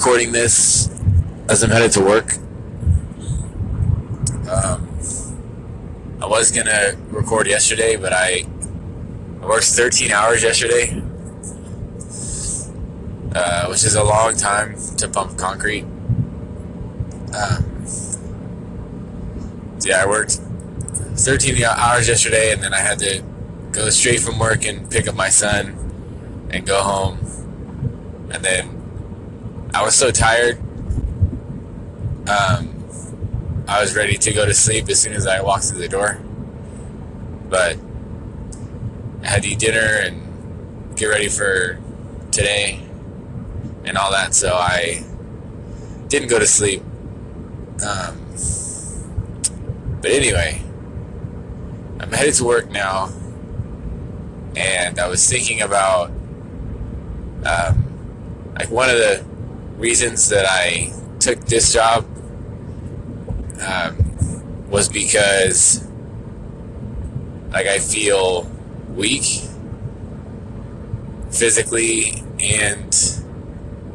recording this as I'm headed to work. Um, I was gonna record yesterday, but I, I worked 13 hours yesterday, uh, which is a long time to pump concrete. Um, yeah, I worked 13 hours yesterday, and then I had to go straight from work and pick up my son and go home. And then I was so tired. Um, I was ready to go to sleep as soon as I walked through the door. But I had to eat dinner and get ready for today and all that, so I didn't go to sleep. Um, but anyway, I'm headed to work now, and I was thinking about um, like one of the reasons that I took this job um, was because like I feel weak physically and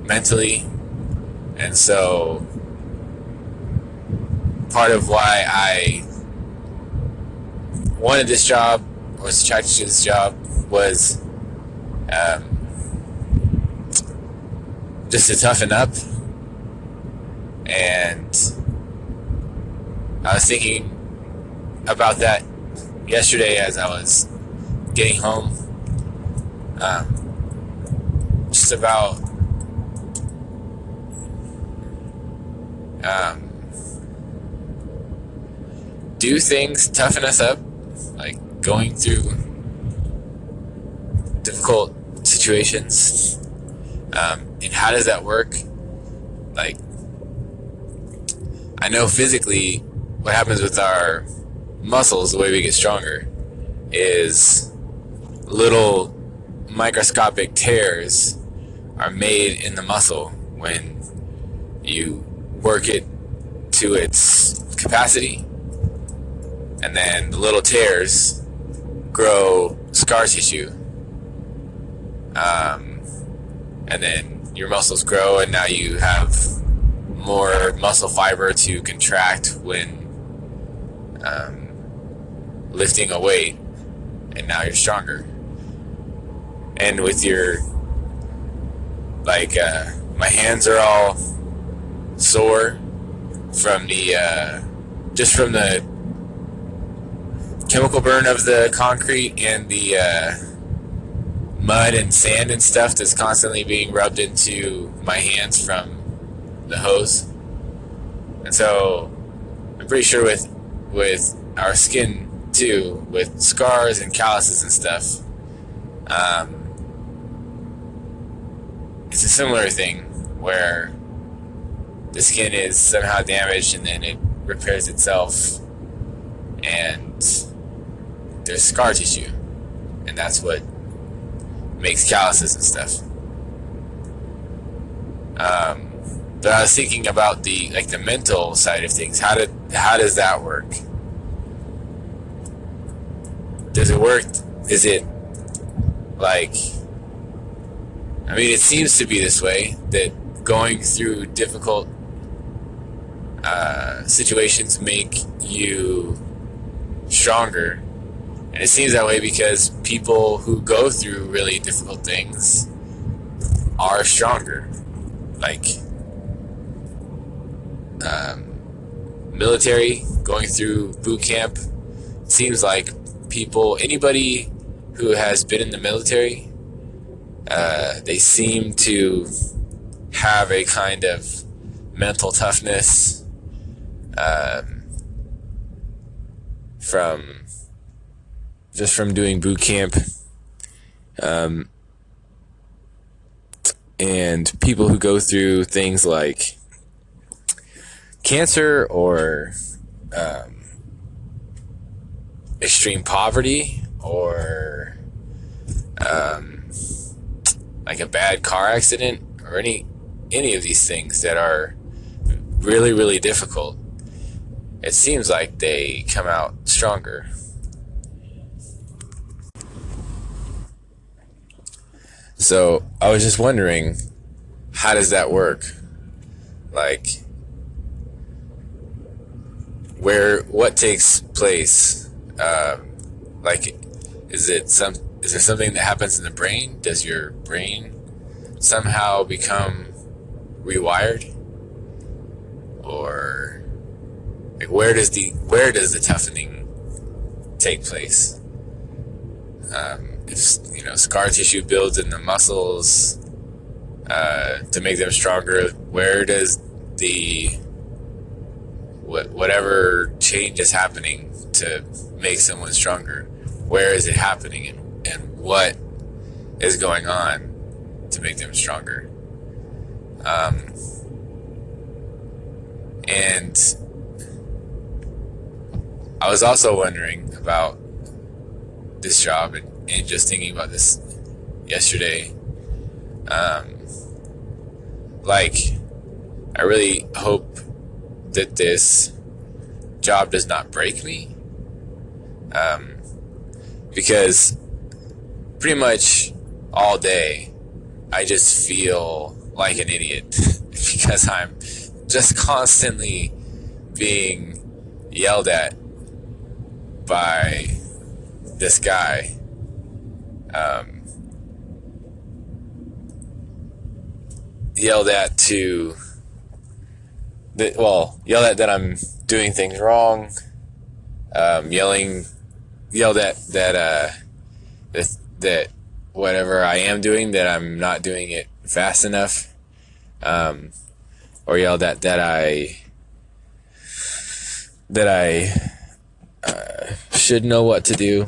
mentally, and so part of why I wanted this job, was attracted to this job, was um, just to toughen up. And I was thinking about that yesterday as I was getting home. Um, just about um, do things toughen us up, like going through difficult situations. Um, and how does that work? Like, I know physically what happens with our muscles, the way we get stronger, is little microscopic tears are made in the muscle when you work it to its capacity. And then the little tears grow scar tissue. Um, and then your muscles grow, and now you have more muscle fiber to contract when um, lifting a weight, and now you're stronger. And with your, like, uh, my hands are all sore from the, uh, just from the chemical burn of the concrete and the, uh, mud and sand and stuff that's constantly being rubbed into my hands from the hose. And so I'm pretty sure with with our skin too, with scars and calluses and stuff, um, it's a similar thing where the skin is somehow damaged and then it repairs itself and there's scar tissue. And that's what makes calluses and stuff. Um, but I was thinking about the like the mental side of things. How did how does that work? Does it work? Is it like? I mean, it seems to be this way that going through difficult uh, situations make you stronger and it seems that way because people who go through really difficult things are stronger. Like, um, military, going through boot camp, seems like people, anybody who has been in the military, uh, they seem to have a kind of mental toughness um, from just from doing boot camp. Um, and people who go through things like cancer or um, extreme poverty or um, like a bad car accident or any any of these things that are really really difficult it seems like they come out stronger So I was just wondering, how does that work? like where what takes place? Um, like is it some is there something that happens in the brain? Does your brain somehow become rewired? Or like where does the where does the toughening take place? Um, you know scar tissue builds in the muscles uh, to make them stronger. Where does the what, whatever change is happening to make someone stronger where is it happening and, and what is going on to make them stronger? Um, and I was also wondering about this job and, and just thinking about this yesterday. Um, like, I really hope that this job does not break me. Um, because pretty much all day, I just feel like an idiot because I'm just constantly being yelled at by this guy. Um, yelled at to, that, well, yelled at that I'm doing things wrong. Um, yelling, yelled at that uh, that that whatever I am doing that I'm not doing it fast enough. Um, or yelled at that I that I uh, should know what to do.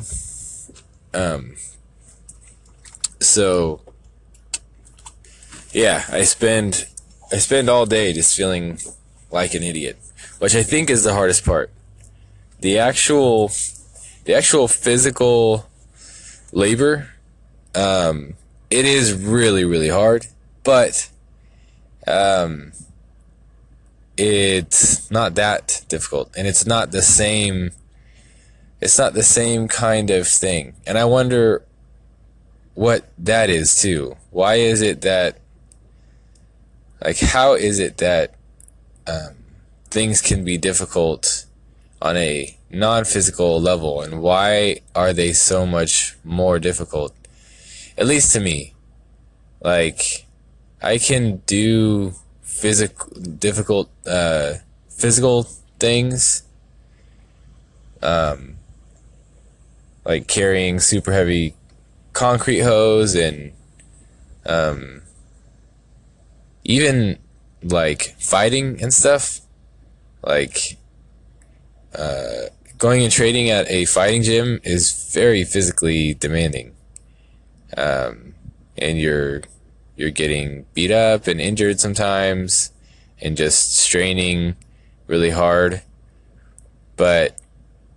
Um, so yeah, I spend I spend all day just feeling like an idiot, which I think is the hardest part. The actual the actual physical labor um, it is really really hard, but um, it's not that difficult and it's not the same it's not the same kind of thing and i wonder what that is too. Why is it that like how is it that um, things can be difficult on a non-physical level? And why are they so much more difficult? At least to me. Like i can do physical difficult uh, physical things um, like carrying super heavy concrete hose and um, even like fighting and stuff like uh, going and trading at a fighting gym is very physically demanding um, and you're you're getting beat up and injured sometimes and just straining really hard. But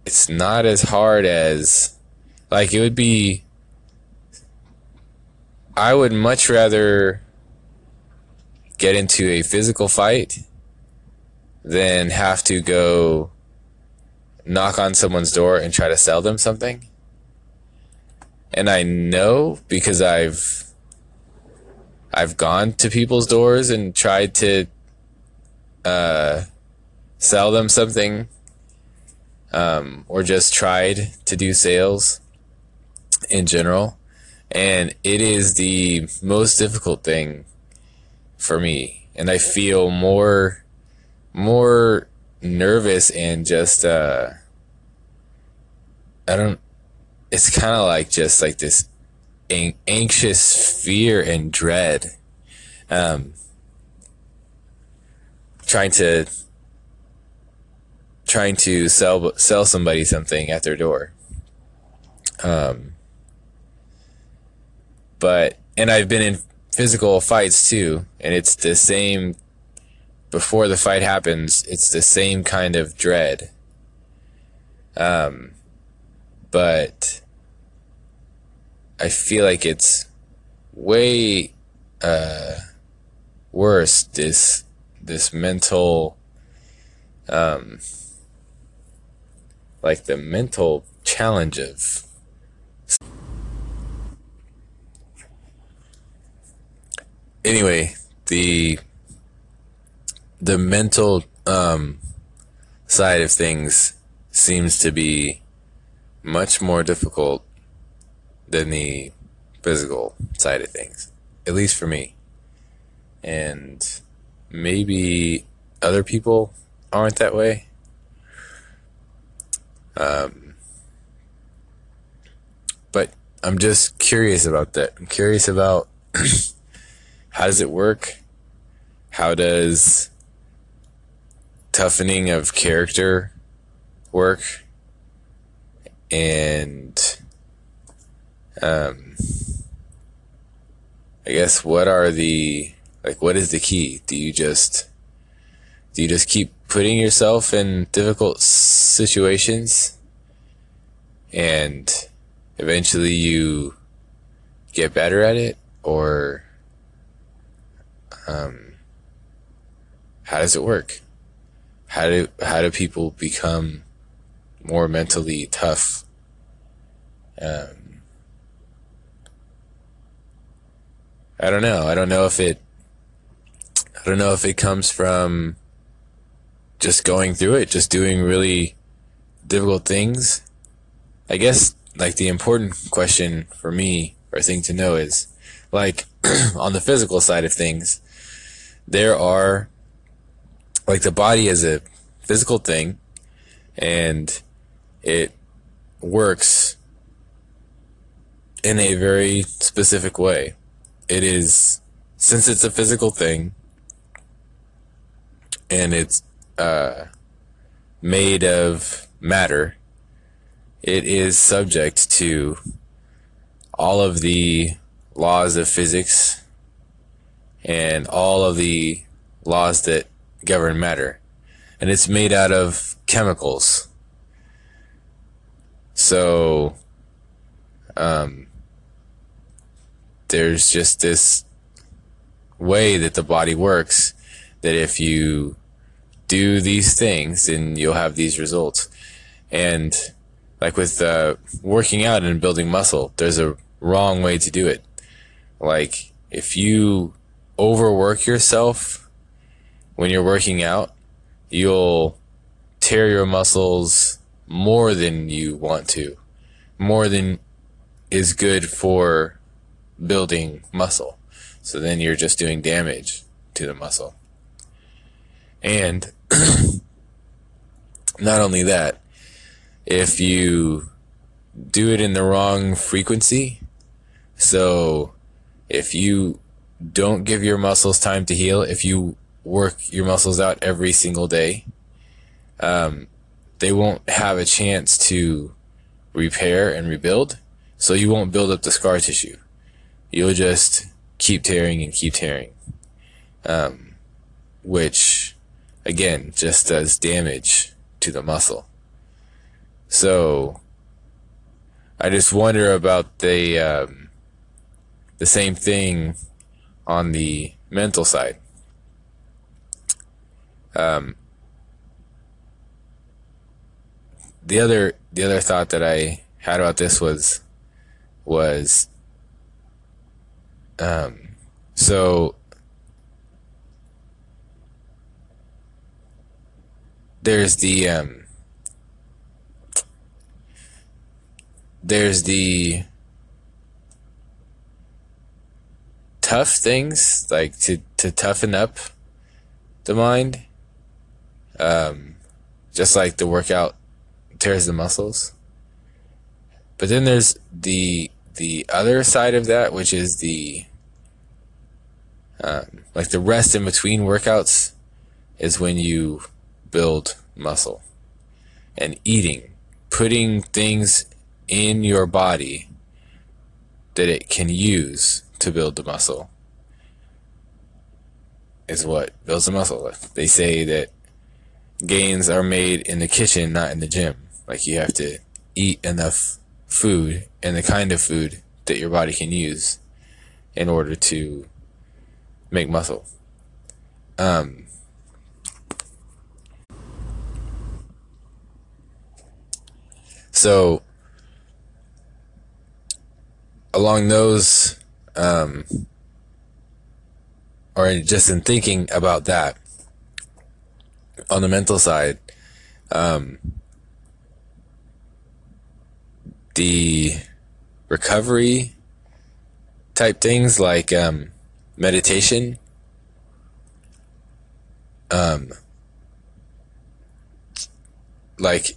it's not as hard as, like, it would be. I would much rather get into a physical fight than have to go knock on someone's door and try to sell them something. And I know because I've I've gone to people's doors and tried to uh, sell them something um, or just tried to do sales in general. And it is the most difficult thing for me. And I feel more, more nervous and just, uh, I don't, it's kind of like just like this anxious fear and dread. Um, trying to trying to sell sell somebody something at their door. Um, but and I've been in physical fights too, and it's the same. Before the fight happens, it's the same kind of dread. Um, but I feel like it's way uh, worse this this mental um, like the mental challenge of anyway the the mental um, side of things seems to be much more difficult than the physical side of things, at least for me. And maybe other people aren't that way. Um, but I'm just curious about that. I'm curious about how does it work? How does toughening of character work? And um, I guess what are the like what is the key? Do you just do you just keep putting yourself in difficult situations and eventually you get better at it or um, how does it work? How do how do people become more mentally tough? Um, I don't know. I don't know if it I don't know if it comes from just going through it, just doing really difficult things. I guess like the important question for me or thing to know is like on the physical side of things, there are like the body is a physical thing and it works in a very specific way. It is since it's a physical thing and it's uh, made of matter, it is subject to all of the laws of physics and all of the laws that govern matter. And it's made out of chemicals. So, um, there's just this way that the body works that if you do these things then you'll have these results. And like with uh, working out and building muscle, there's a wrong way to do it. Like if you overwork yourself when you're working out, you'll tear your muscles more than you want to, more than is good for building muscle. So then you're just doing damage to the muscle. And not only that, if you do it in the wrong frequency, so if you don't give your muscles time to heal, if you work your muscles out every single day, um, they won't have a chance to repair and rebuild. So you won't build up the scar tissue. You'll just keep tearing and keep tearing. Um, which again, just does damage to the muscle. So I just wonder about the um, the same thing on the mental side. Um, the other the other thought that I had about this was was um, so there's the um, there's the tough things like to to toughen up the mind um, just like the workout tears the muscles but then there's the the other side of that which is the um, like the rest in between workouts is when you build muscle. And eating, putting things in your body that it can use to build the muscle is what builds the muscle. They say that gains are made in the kitchen, not in the gym. Like you have to eat enough food and the kind of food that your body can use in order to make muscle. Um, So, along those, um, or just in thinking about that, on the mental side, um, the recovery type things like um, meditation, um, like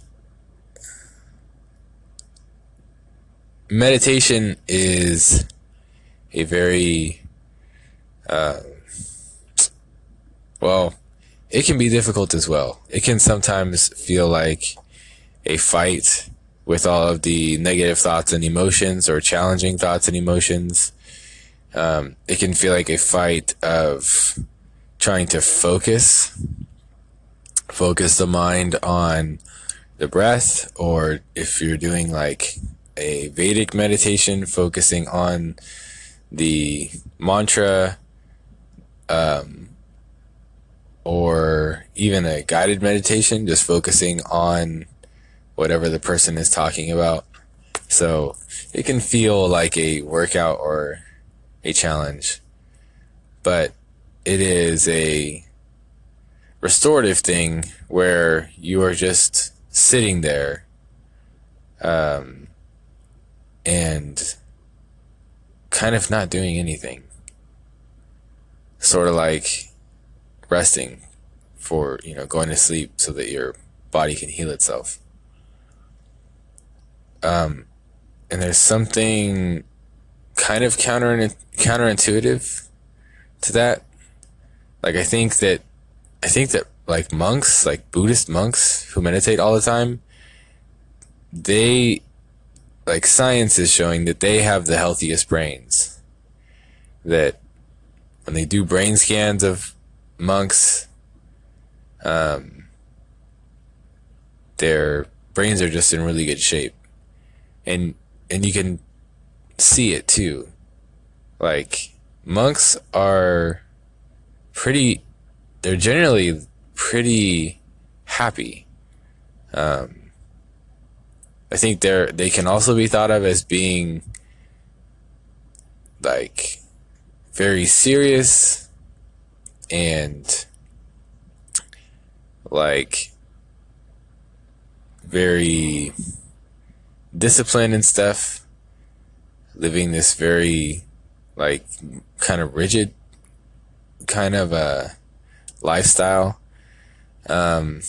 meditation is a very uh, well it can be difficult as well. It can sometimes feel like a fight with all of the negative thoughts and emotions or challenging thoughts and emotions. Um, it can feel like a fight of trying to focus focus the mind on the breath or if you're doing like a Vedic meditation focusing on the mantra, um, or even a guided meditation, just focusing on whatever the person is talking about. So it can feel like a workout or a challenge, but it is a restorative thing where you are just sitting there um, and kind of not doing anything. Sort of like resting for, you know, going to sleep so that your body can heal itself. Um, and there's something kind of counter counterintuitive to that. Like I think that I think that like monks, like Buddhist monks who meditate all the time, they like science is showing that they have the healthiest brains. That when they do brain scans of monks, um, their brains are just in really good shape, and and you can see it too. Like monks are pretty. They're generally pretty happy. Um, I think they're they can also be thought of as being like very serious and like very disciplined and stuff living this very like kind of rigid kind of a lifestyle. Um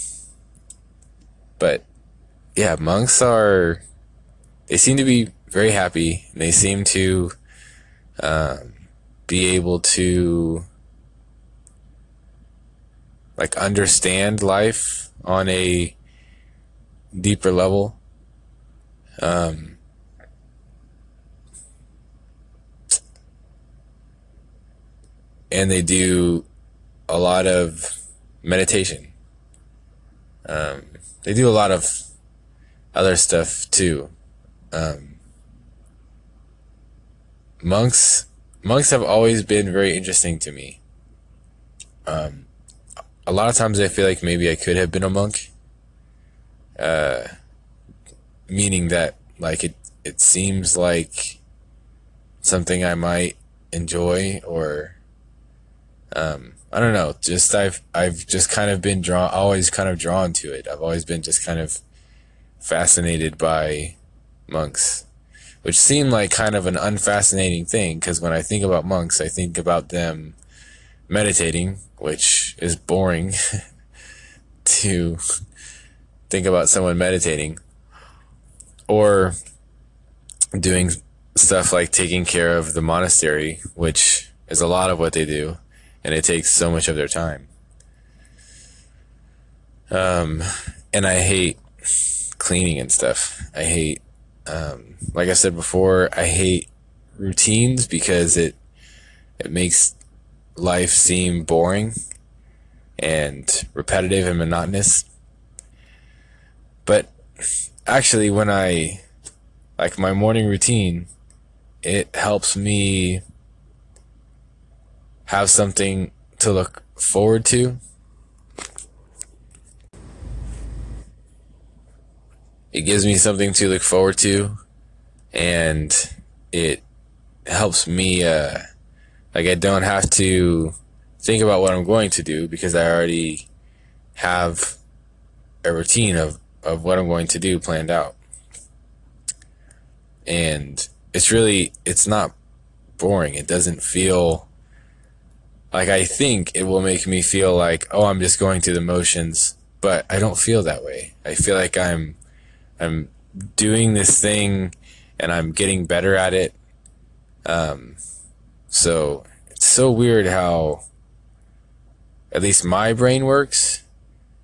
but yeah, monks are, they seem to be very happy. They seem to um, be able to like understand life on a deeper level. Um, and they do a lot of meditation. Um, they do a lot of other stuff too. Um, monks monks have always been very interesting to me. Um, a lot of times I feel like maybe I could have been a monk. Uh, meaning that like it it seems like something I might enjoy or um, I don't know. Just I've I've just kind of been drawn, always kind of drawn to it. I've always been just kind of fascinated by monks, which seemed like kind of an unfascinating thing because when I think about monks, I think about them meditating, which is boring to think about someone meditating, or doing stuff like taking care of the monastery, which is a lot of what they do, and it takes so much of their time. Um, and I hate cleaning and stuff. I hate, um, like I said before, I hate routines because it it makes life seem boring and repetitive and monotonous. But actually, when I like my morning routine, it helps me have something to look forward to it gives me something to look forward to and it helps me uh, like I don't have to think about what I'm going to do because I already have a routine of, of what I'm going to do planned out. And it's really, it's not boring. It doesn't feel like I think it will make me feel like, oh, I'm just going through the motions, but I don't feel that way. I feel like I'm, I'm doing this thing and I'm getting better at it. Um, so it's so weird how at least my brain works.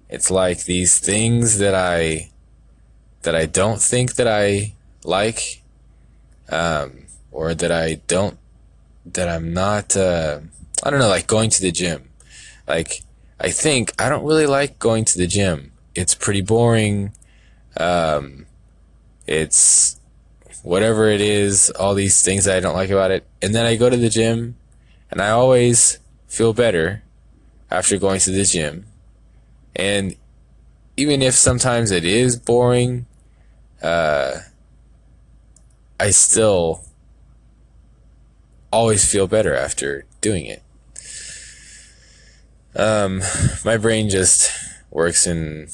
It's like these things that I that I don't think that I like, um, or that I don't that I'm not. Uh, I don't know, like going to the gym. Like I think I don't really like going to the gym. It's pretty boring. Um, it's whatever it is, all these things that I don't like about it. And then I go to the gym and I always feel better after going to the gym. And even if sometimes it is boring, uh, I still always feel better after doing it. Um, my brain just works in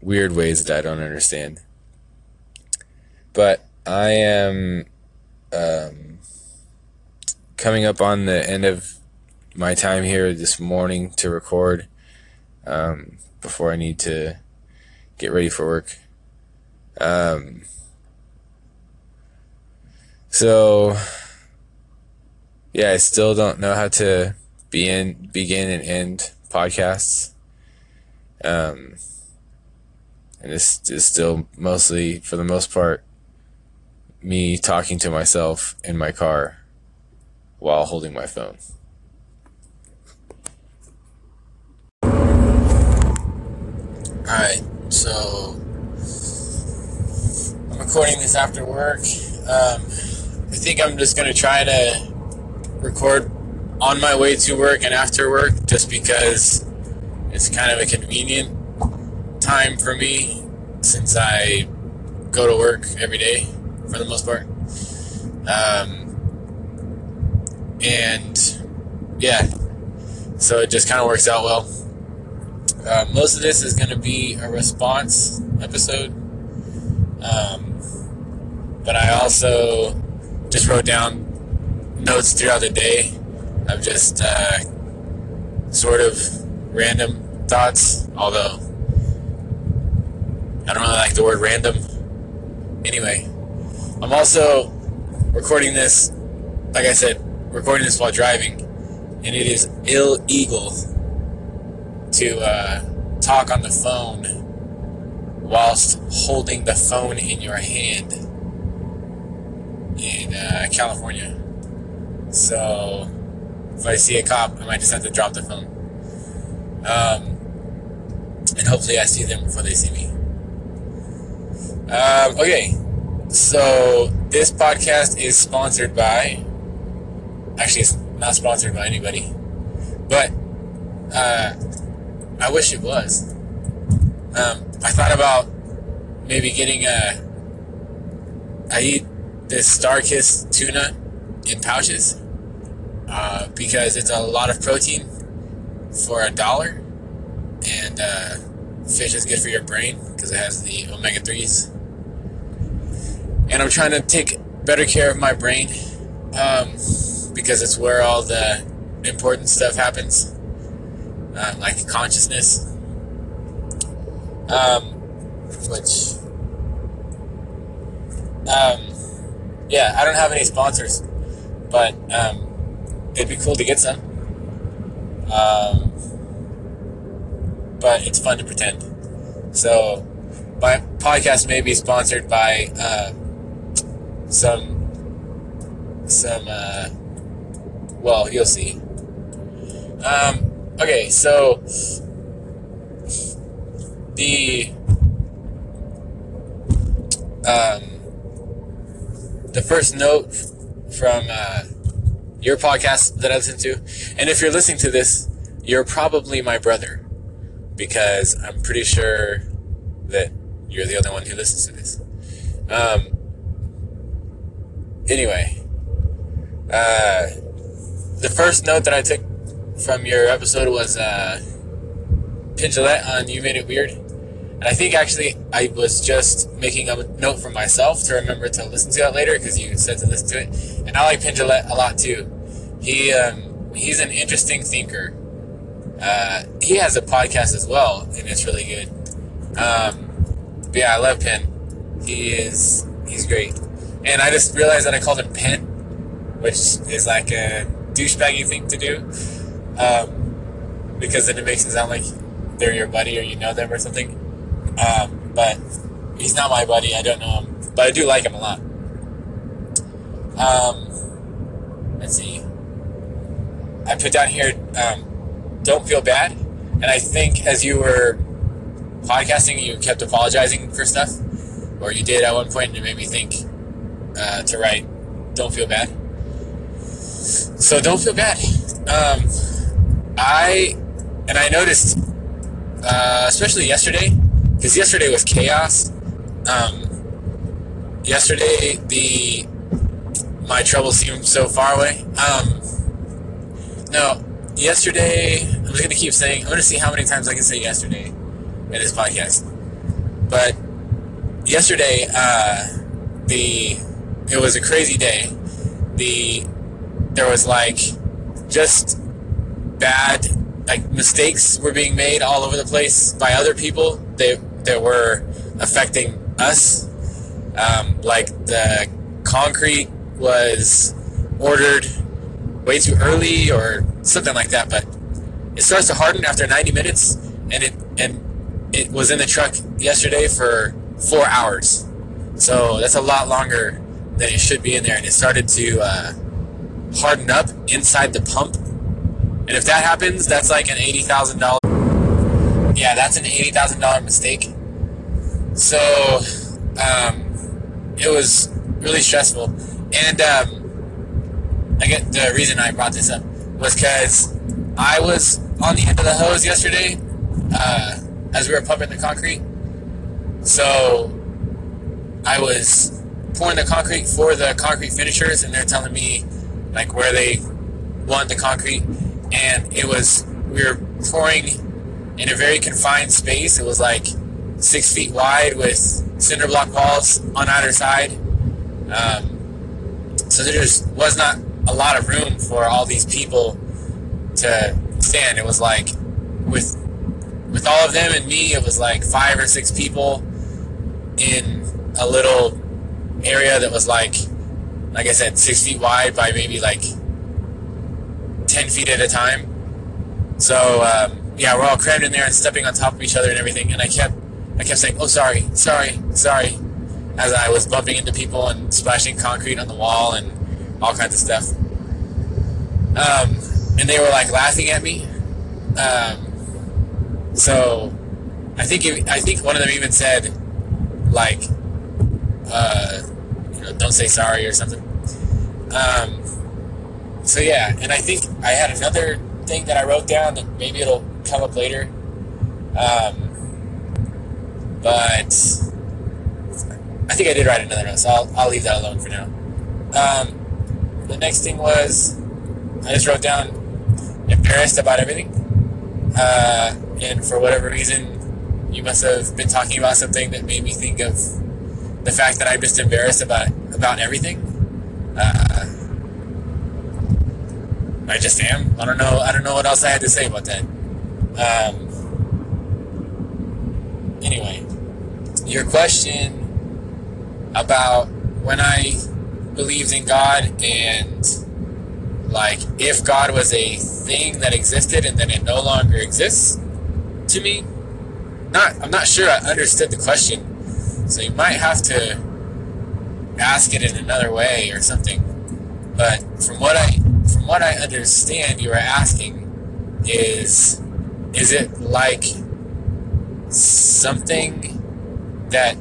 weird ways that I don't understand. But I am um, coming up on the end of my time here this morning to record um, before I need to get ready for work. Um, so, yeah, I still don't know how to begin, begin and end podcasts. Um, and this is still mostly, for the most part, me talking to myself in my car while holding my phone. Alright, so I'm recording this after work. Um, I think I'm just going to try to record on my way to work and after work just because it's kind of a convenient time for me since I go to work every day for the most part. Um, and yeah, so it just kind of works out well. Uh, most of this is going to be a response episode. Um, but I also just wrote down notes throughout the day of just uh, sort of random thoughts, although I don't really like the word random. Anyway, I'm also recording this, like I said, recording this while driving, and it is illegal to uh, talk on the phone whilst holding the phone in your hand in uh, California. So if I see a cop, I might just have to drop the phone. Um, and hopefully I see them before they see me. Um, okay, so this podcast is sponsored by. Actually, it's not sponsored by anybody, but uh, I wish it was. Um, I thought about maybe getting a. I eat this Starkist tuna in pouches uh, because it's a lot of protein for a dollar, and uh, fish is good for your brain because it has the omega threes. And I'm trying to take better care of my brain um, because it's where all the important stuff happens uh, like consciousness, um, which, um, yeah, I don't have any sponsors, but um, it'd be cool to get some. Um, but it's fun to pretend. So, my podcast may be sponsored by uh, some some. Uh, well, you'll see. Um, Okay, so the um, the first note from uh, your podcast that I listen to, and if you're listening to this, you're probably my brother because I'm pretty sure that you're the only one who listens to this. Um, anyway, uh, the first note that I took from your episode was uh, Penn on You Made It Weird. And I think actually I was just making a note for myself to remember to listen to that later because you said to listen to it. And I like Penn a lot too. He um, he's an interesting thinker. Uh, he has a podcast as well, and it's really good. Um, yeah, I love Penn. He is he's great. And I just realized that I called him Penn, which is like a douchebaggy thing to do, um, because then it makes it sound like they're your buddy or you know them or something. Um, but he's not my buddy. I don't know him, but I do like him a lot. Um, let's see. I put down here, um, don't feel bad. And I think as you were podcasting, you kept apologizing for stuff, or you did at one point, and it made me think uh, to write, don't feel bad. So don't feel bad. Um, I, and I noticed, uh, especially yesterday, because yesterday was chaos. Um, yesterday, the my trouble seemed so far away. Um, no, yesterday, I'm just going to keep saying, I'm going to see how many times I can say yesterday in this podcast. But yesterday, uh, the it was a crazy day. The there was like just bad like mistakes were being made all over the place by other people. They that were affecting us. Um, like the concrete was ordered way too early or something like that. But it starts to harden after 90 minutes, and it and it was in the truck yesterday for four hours. So that's a lot longer than it should be in there, and it started to uh, harden up inside the pump. And if that happens, that's like an eighty thousand dollar. Yeah, that's an eighty thousand dollar mistake. So um, it was really stressful, and um, I get the reason I brought this up was because I was on the end of the hose yesterday uh, as we were pumping the concrete. So I was pouring the concrete for the concrete finishers, and they're telling me like where they want the concrete, and it was we were pouring in a very confined space. It was like six feet wide with cinder block walls on either side. Um, so there just was not a lot of room for all these people to stand. It was like with with all of them and me, it was like five or six people in a little area that was like, like I said, six feet wide by maybe like ten feet at a time. So um, yeah, we're all crammed in there and stepping on top of each other and everything. And I kept, I kept saying, "Oh, sorry, sorry, sorry," as I was bumping into people and splashing concrete on the wall and all kinds of stuff. Um, and they were like laughing at me. Um, so I think it, I think one of them even said like, uh, you know, don't say sorry or something. Um, so yeah, and I think I had another thing that I wrote down that maybe it'll come up later. Um, but I think I did write another note, so I'll, I'll leave that alone for now. Um, the next thing was I just wrote down embarrassed about everything. Uh, and for whatever reason, you must have been talking about something that made me think of the fact that I'm just embarrassed about about everything. Uh, I just am. I don't know. I don't know what else I had to say about that. Um, anyway, your question about when I believed in God and like if God was a thing that existed and then it no longer exists to me. Not I'm not sure I understood the question. So you might have to ask it in another way or something. But from what I from what I understand you are asking is is it like something that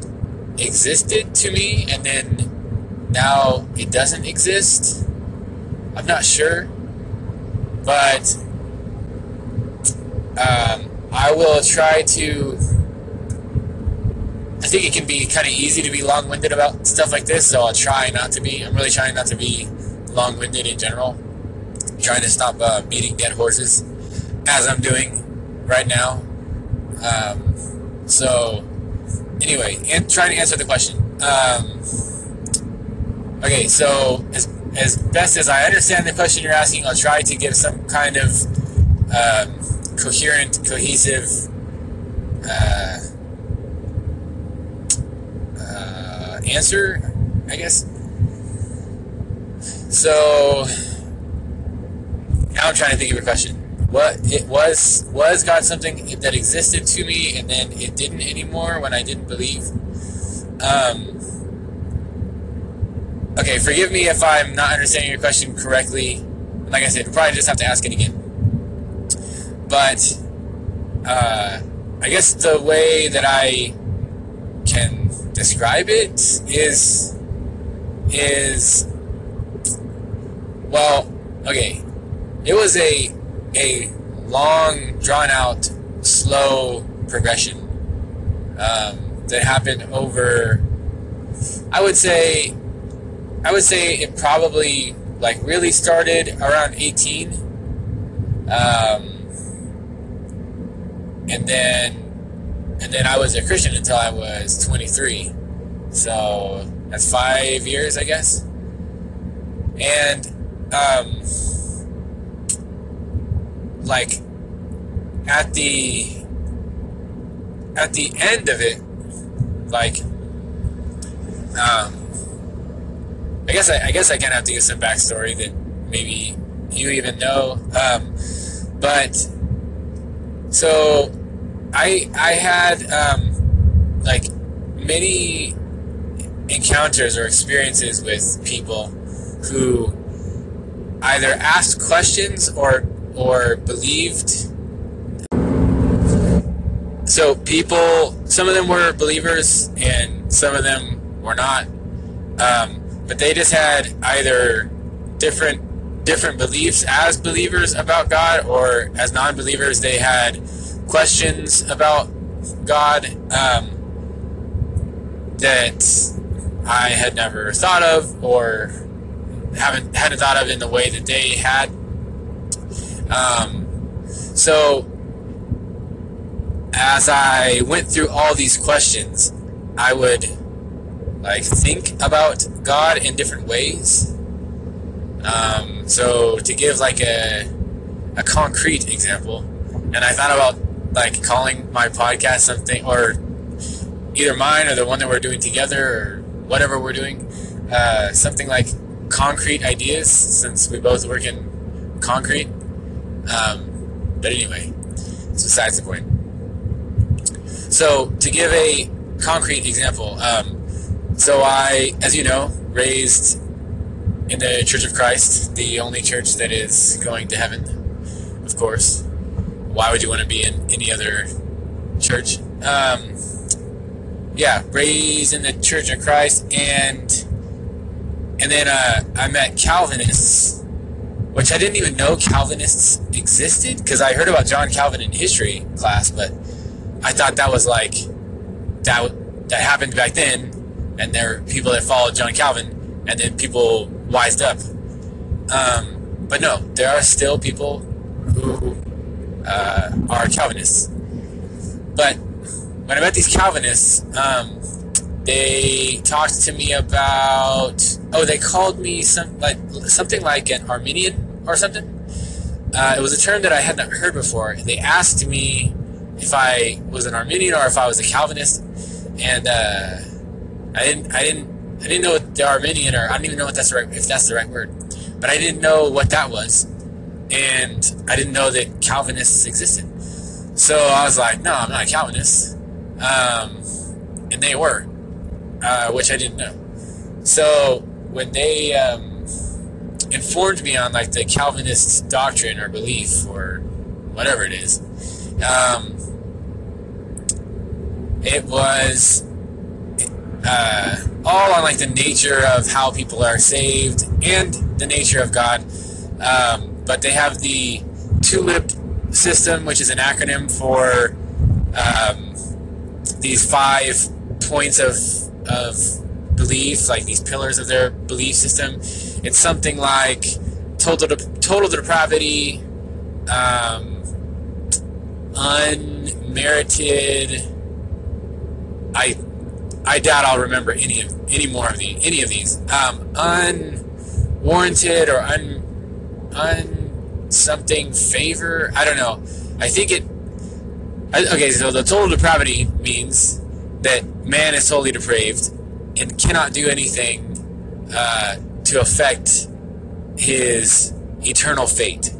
existed to me and then now it doesn't exist? I'm not sure, but um, I will try to. I think it can be kind of easy to be long winded about stuff like this, so I'll try not to be. I'm really trying not to be long winded in general. I'm trying to stop uh, beating dead horses, as I'm doing right now. Um, so, anyway, and trying to answer the question. Um, okay, so as, as best as I understand the question you're asking, I'll try to give some kind of um, coherent, cohesive uh, uh, answer, I guess. So now I'm trying to think of a question. What it was was God something that existed to me and then it didn't anymore when I didn't believe? Um, okay, forgive me if I'm not understanding your question correctly. Like I said, we'll probably just have to ask it again. But uh, I guess the way that I can describe it is is well, okay. It was a a long, drawn out, slow progression um, that happened over. I would say, I would say it probably like really started around 18, um, and then and then I was a Christian until I was 23. So that's five years, I guess. And um, like at the at the end of it, like um, I guess I, I guess I kind of have to give some backstory that maybe you even know. Um, but so I I had um, like many encounters or experiences with people who either asked questions or or believed. So people, some of them were believers and some of them were not. Um, but they just had either different different beliefs as believers about God or as non-believers they had questions about God um, that I had never thought of or haven't hadn't thought of in the way that they had. Um, so as I went through all these questions, I would like think about God in different ways. Um, so to give like a a concrete example, and I thought about like calling my podcast something or either mine or the one that we're doing together or whatever we're doing, uh, something like concrete ideas since we both work in concrete. Um, but anyway, it's besides the point. So to give a concrete example, um, so I, as you know, raised in the Church of Christ, the only church that is going to heaven, of course. Why would you want to be in any other church? Um, yeah, raised in the Church of Christ, and and then uh, I met Calvinists, which I didn't even know Calvinists existed because I heard about John Calvin in history class, but I thought that was like that that happened back then, and there are people that followed John Calvin, and then people wised up. Um, but no, there are still people who uh, are Calvinists. But when I met these Calvinists, um, they talked to me about oh they called me some like something like an Arminian or something. Uh, it was a term that I hadn't heard before. They asked me if I was an Arminian or if I was a Calvinist, and uh, I didn't I didn't I didn't know what the Arminian or I don't even know what that's the right if that's the right word, but I didn't know what that was, and I didn't know that Calvinists existed. So I was like, no, I'm not a Calvinist, um, and they were uh, which I didn't know. So when they um, informed me on like the Calvinist doctrine or belief or whatever it is, um, it was uh, all on like the nature of how people are saved and the nature of God. Um, but they have the TULIP system, which is an acronym for um, these five points of of belief, like these pillars of their belief system. It's something like total total depravity, um, unmerited. I I doubt I'll remember any of any more of the any of these. Um, unwarranted or un un something favor. I don't know. I think it. Okay, so the total depravity means that man is totally depraved and cannot do anything uh, to affect his eternal fate.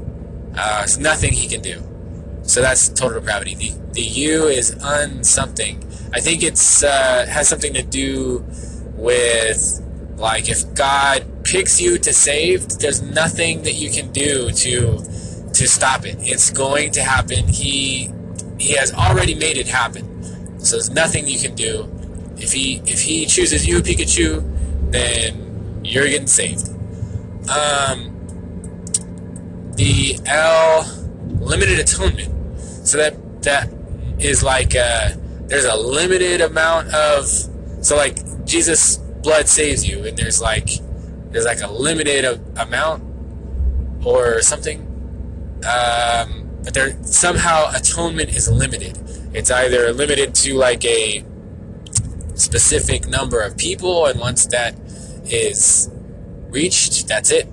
Uh, there's nothing he can do. So that's total depravity. The, the U is unsomething. I think it's uh, has something to do with like if God picks you to save, there's nothing that you can do to to stop it. It's going to happen. He he has already made it happen. So there's nothing you can do. If he if he chooses you, Pikachu, then you're getting saved. Um, the L limited atonement. So that that is like uh, there's a limited amount of so like Jesus blood saves you, and there's like there's like a limited amount or something. Um, but there somehow atonement is limited. It's either limited to like a specific number of people, and once that is reached, that's it.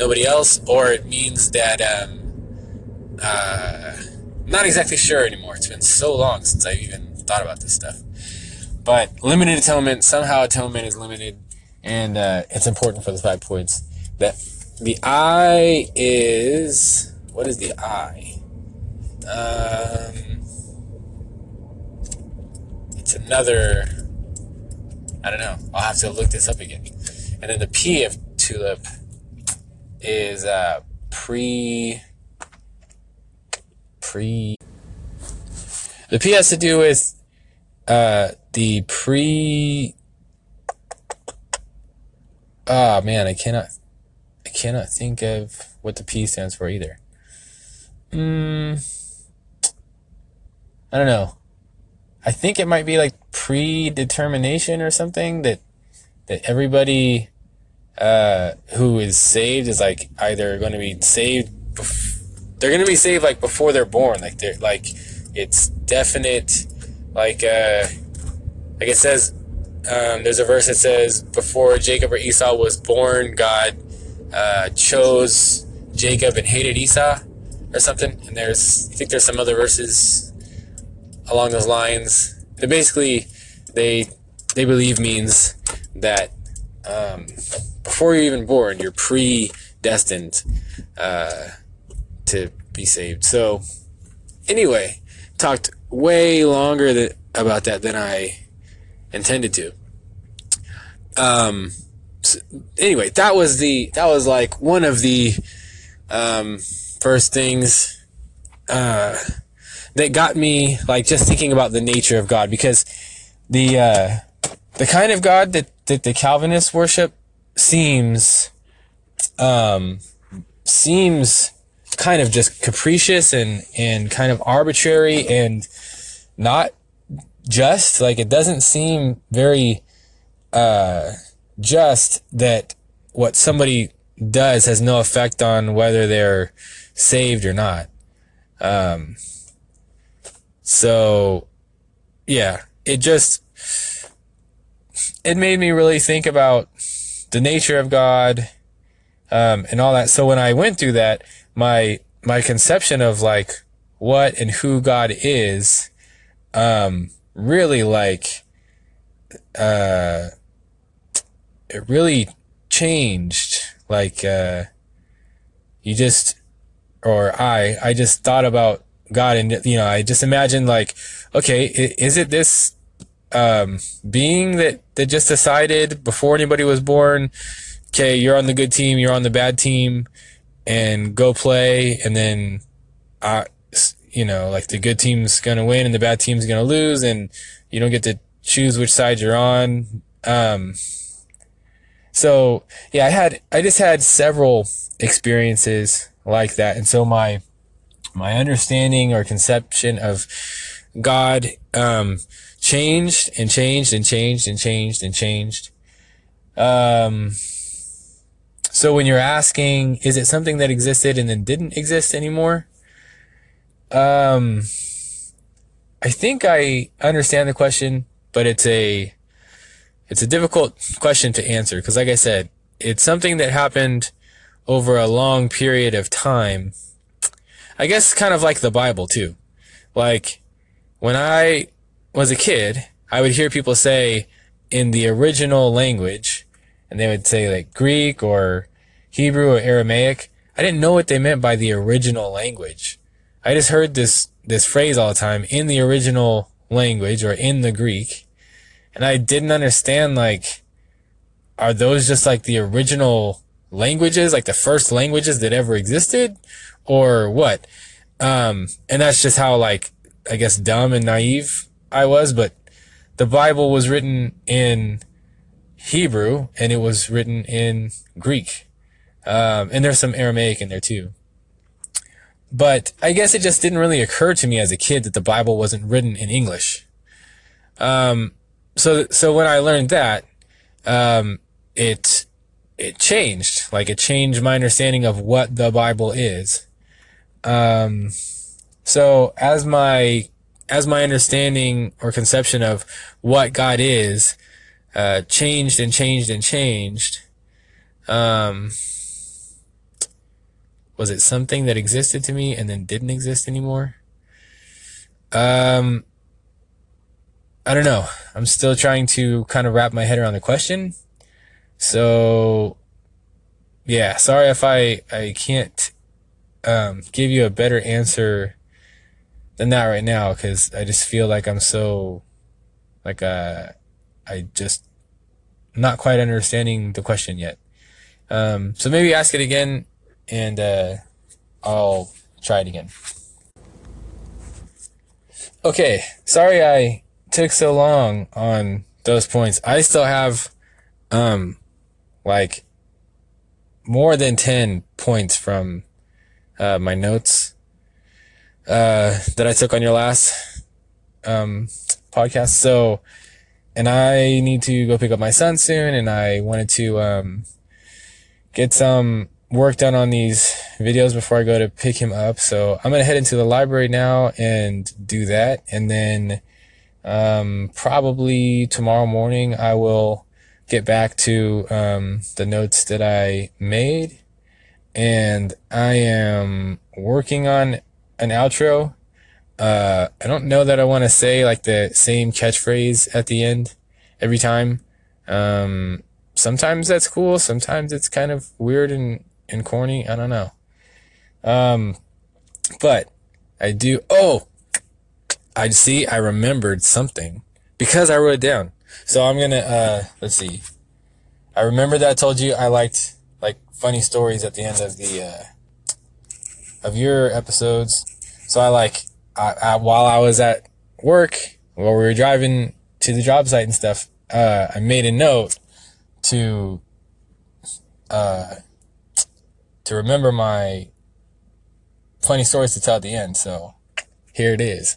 Nobody else, or it means that um, uh, not exactly sure anymore. It's been so long since I've even thought about this stuff. But limited atonement, somehow atonement is limited, and uh, it's important for the five points. That the I is what is the I? Um, it's another. I don't know. I'll have to look this up again. And then the P of tulip is uh, pre pre. The P has to do with uh, the pre. Ah, man, I cannot. I cannot think of what the P stands for either. Hmm. I don't know. I think it might be like predetermination or something that that everybody uh, who is saved is like either going to be saved. Bef- they're going to be saved like before they're born. Like they're like it's definite like uh, like it says um, there's a verse that says before Jacob or Esau was born, God uh, chose Jacob and hated Esau or something. And there's I think there's some other verses along those lines. That basically they they believe means that um, before you're even born, you're predestined uh, to be saved. So anyway, talked way longer than, about that than I intended to. Um, so anyway, that was the that was like one of the um, first things uh, that got me like just thinking about the nature of God because the uh, the kind of God that that the Calvinists worship seems um, seems kind of just capricious and, and kind of arbitrary and not just like it doesn't seem very uh, just that what somebody does has no effect on whether they're saved or not. Um, so yeah, it just, it made me really think about the nature of God, um, and all that. So when I went through that, my my conception of like what and who God is um really like uh it really changed. Like uh you just or I I just thought about God and you know I just imagined like okay is it this um being that that just decided before anybody was born okay you're on the good team you're on the bad team and go play and then I you know like the good team's going to win and the bad team's going to lose and you don't get to choose which side you're on. Um so yeah I had I just had several experiences like that. And so my my understanding or conception of God um changed and changed and changed and changed and changed. Um so when you're asking, is it something that existed and then didn't exist anymore? Um, I think I understand the question, but it's a it's a difficult question to answer because, like I said, it's something that happened over a long period of time. I guess kind of like the Bible too. Like when I was a kid, I would hear people say in the original language, and they would say like Greek or Hebrew or Aramaic. I didn't know what they meant by the original language. I just heard this this phrase all the time in the original language or in the Greek, and I didn't understand like are those just like the original languages, like the first languages that ever existed, or what? Um, and that's just how like I guess dumb and naive I was, but the Bible was written in Hebrew and it was written in Greek. Um, and there's some Aramaic in there too. But I guess it just didn't really occur to me as a kid that the Bible wasn't written in English. Um, so, so when I learned that, um, it, it changed. Like it changed my understanding of what the Bible is. Um, so as my, as my understanding or conception of what God is, uh, changed and changed and changed, um, was it something that existed to me and then didn't exist anymore? Um, I don't know. I'm still trying to kind of wrap my head around the question. So, yeah, sorry if I, I can't, um, give you a better answer than that right now, cause I just feel like I'm so, like, uh, I just not quite understanding the question yet. Um, so maybe ask it again and uh, I'll try it again. Okay, sorry I took so long on those points. I still have um like more than 10 points from uh, my notes uh, that I took on your last um, podcast. So, and I need to go pick up my son soon, and I wanted to um, get some work done on these videos before I go to pick him up. So I'm going to head into the library now and do that. And then, um, probably tomorrow morning, I will get back to, um, the notes that I made. And I am working on an outro. Uh, I don't know that I want to say like the same catchphrase at the end every time. Um, sometimes that's cool. Sometimes it's kind of weird and and corny. I don't know. Um, but I do. Oh, I see. I remembered something because I wrote it down. So I'm gonna. Uh, let's see. I remember that I told you I liked like funny stories at the end of the uh, of your episodes. So I like I, I, while I was at work while we were driving to the job site and stuff. Uh, I made a note to uh, to remember my funny stories to tell at the end. So here it is.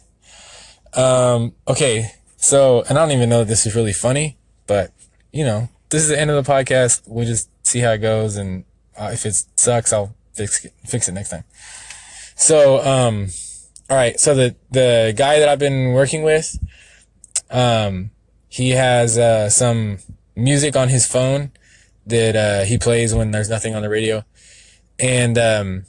Um, okay. So, and I don't even know if this is really funny, but you know, this is the end of the podcast. We'll just see how it goes. And uh, if it sucks, I'll fix it, fix it next time. So, um, all right. So the, the guy that I've been working with, um, he has, uh, some music on his phone that, uh, he plays when there's nothing on the radio. And, um,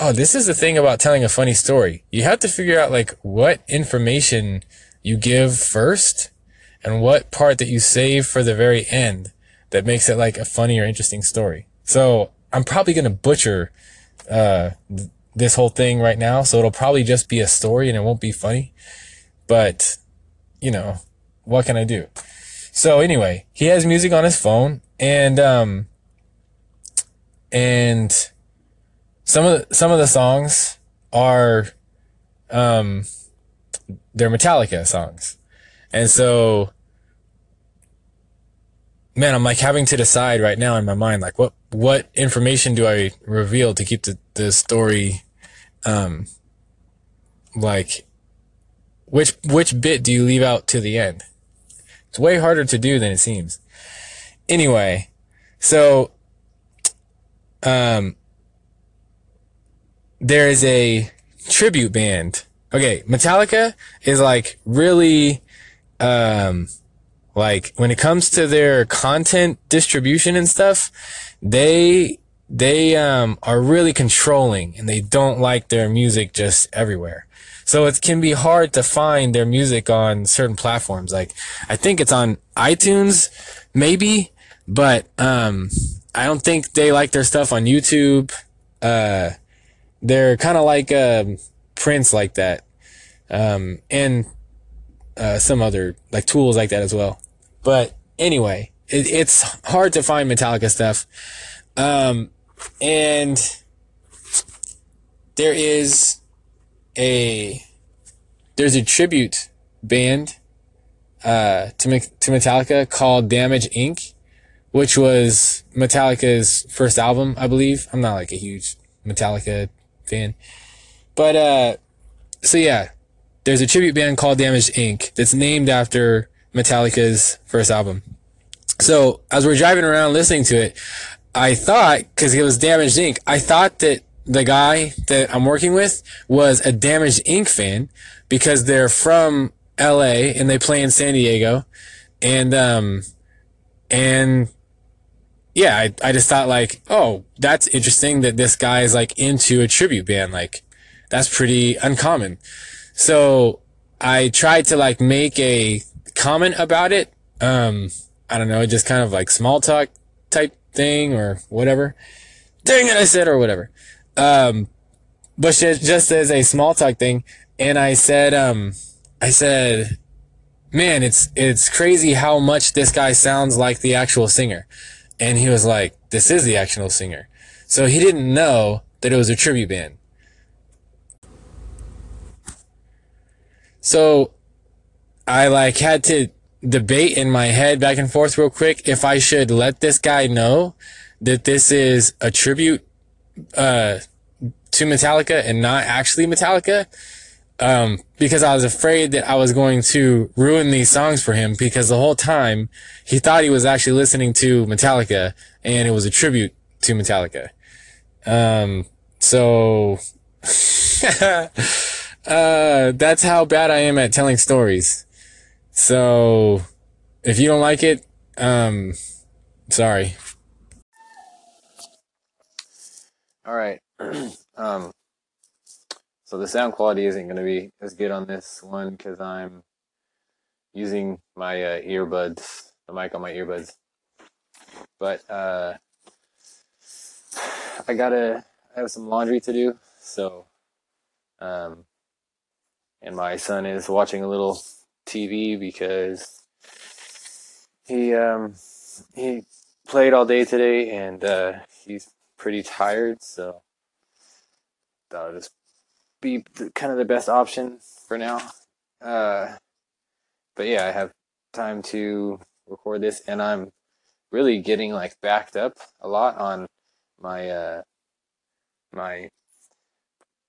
oh, this is the thing about telling a funny story. You have to figure out like what information you give first and what part that you save for the very end that makes it like a funny or interesting story. So I'm probably going to butcher, uh, th- this whole thing right now. So it'll probably just be a story and it won't be funny, but you know, what can I do? So anyway, he has music on his phone and, um, and some of the, some of the songs are um they're Metallica songs. And so man, I'm like having to decide right now in my mind like what what information do I reveal to keep the, the story um like which which bit do you leave out to the end? It's way harder to do than it seems. Anyway, so um, there is a tribute band. Okay, Metallica is like really, um, like when it comes to their content distribution and stuff, they they um are really controlling and they don't like their music just everywhere. So it can be hard to find their music on certain platforms. Like I think it's on iTunes, maybe, but um I don't think they like their stuff on YouTube. Uh they're kind of like um Prince like that. Um and uh, some other like tools like that as well. But anyway, it, it's hard to find Metallica stuff. Um, and there is a there's a tribute band uh, to to Metallica called Damage Inc., which was Metallica's first album, I believe. I'm not like a huge Metallica fan, but uh, so yeah, there's a tribute band called Damage Inc. that's named after Metallica's first album. So as we're driving around listening to it, I thought, because it was Damaged Inc., I thought that the guy that I'm working with was a Damaged Inc. fan because they're from LA and they play in San Diego. And, um, and yeah, I, I just thought like, oh, that's interesting that this guy is like into a tribute band. Like, that's pretty uncommon. So I tried to like make a comment about it. Um, I don't know, just kind of like small talk type thing or whatever. Dang it, I said or whatever. Um, but just as a small talk thing, and I said, um, I said, man, it's it's crazy how much this guy sounds like the actual singer. And he was like, this is the actual singer. So he didn't know that it was a tribute band. So I like had to debate in my head back and forth real quick if I should let this guy know that this is a tribute uh, to Metallica and not actually Metallica. Um, because I was afraid that I was going to ruin these songs for him because the whole time he thought he was actually listening to Metallica and it was a tribute to Metallica. Um, so, uh, that's how bad I am at telling stories. So, if you don't like it, um, sorry. All right. um, so the sound quality isn't going to be as good on this one because I'm using my uh, earbuds, the mic on my earbuds. But uh, I gotta I have some laundry to do, so um, and my son is watching a little TV because he um, he played all day today and uh, he's pretty tired. So that'll just be kind of the best option for now. Uh, but yeah, I have time to record this, and I'm really getting like backed up a lot on my uh, my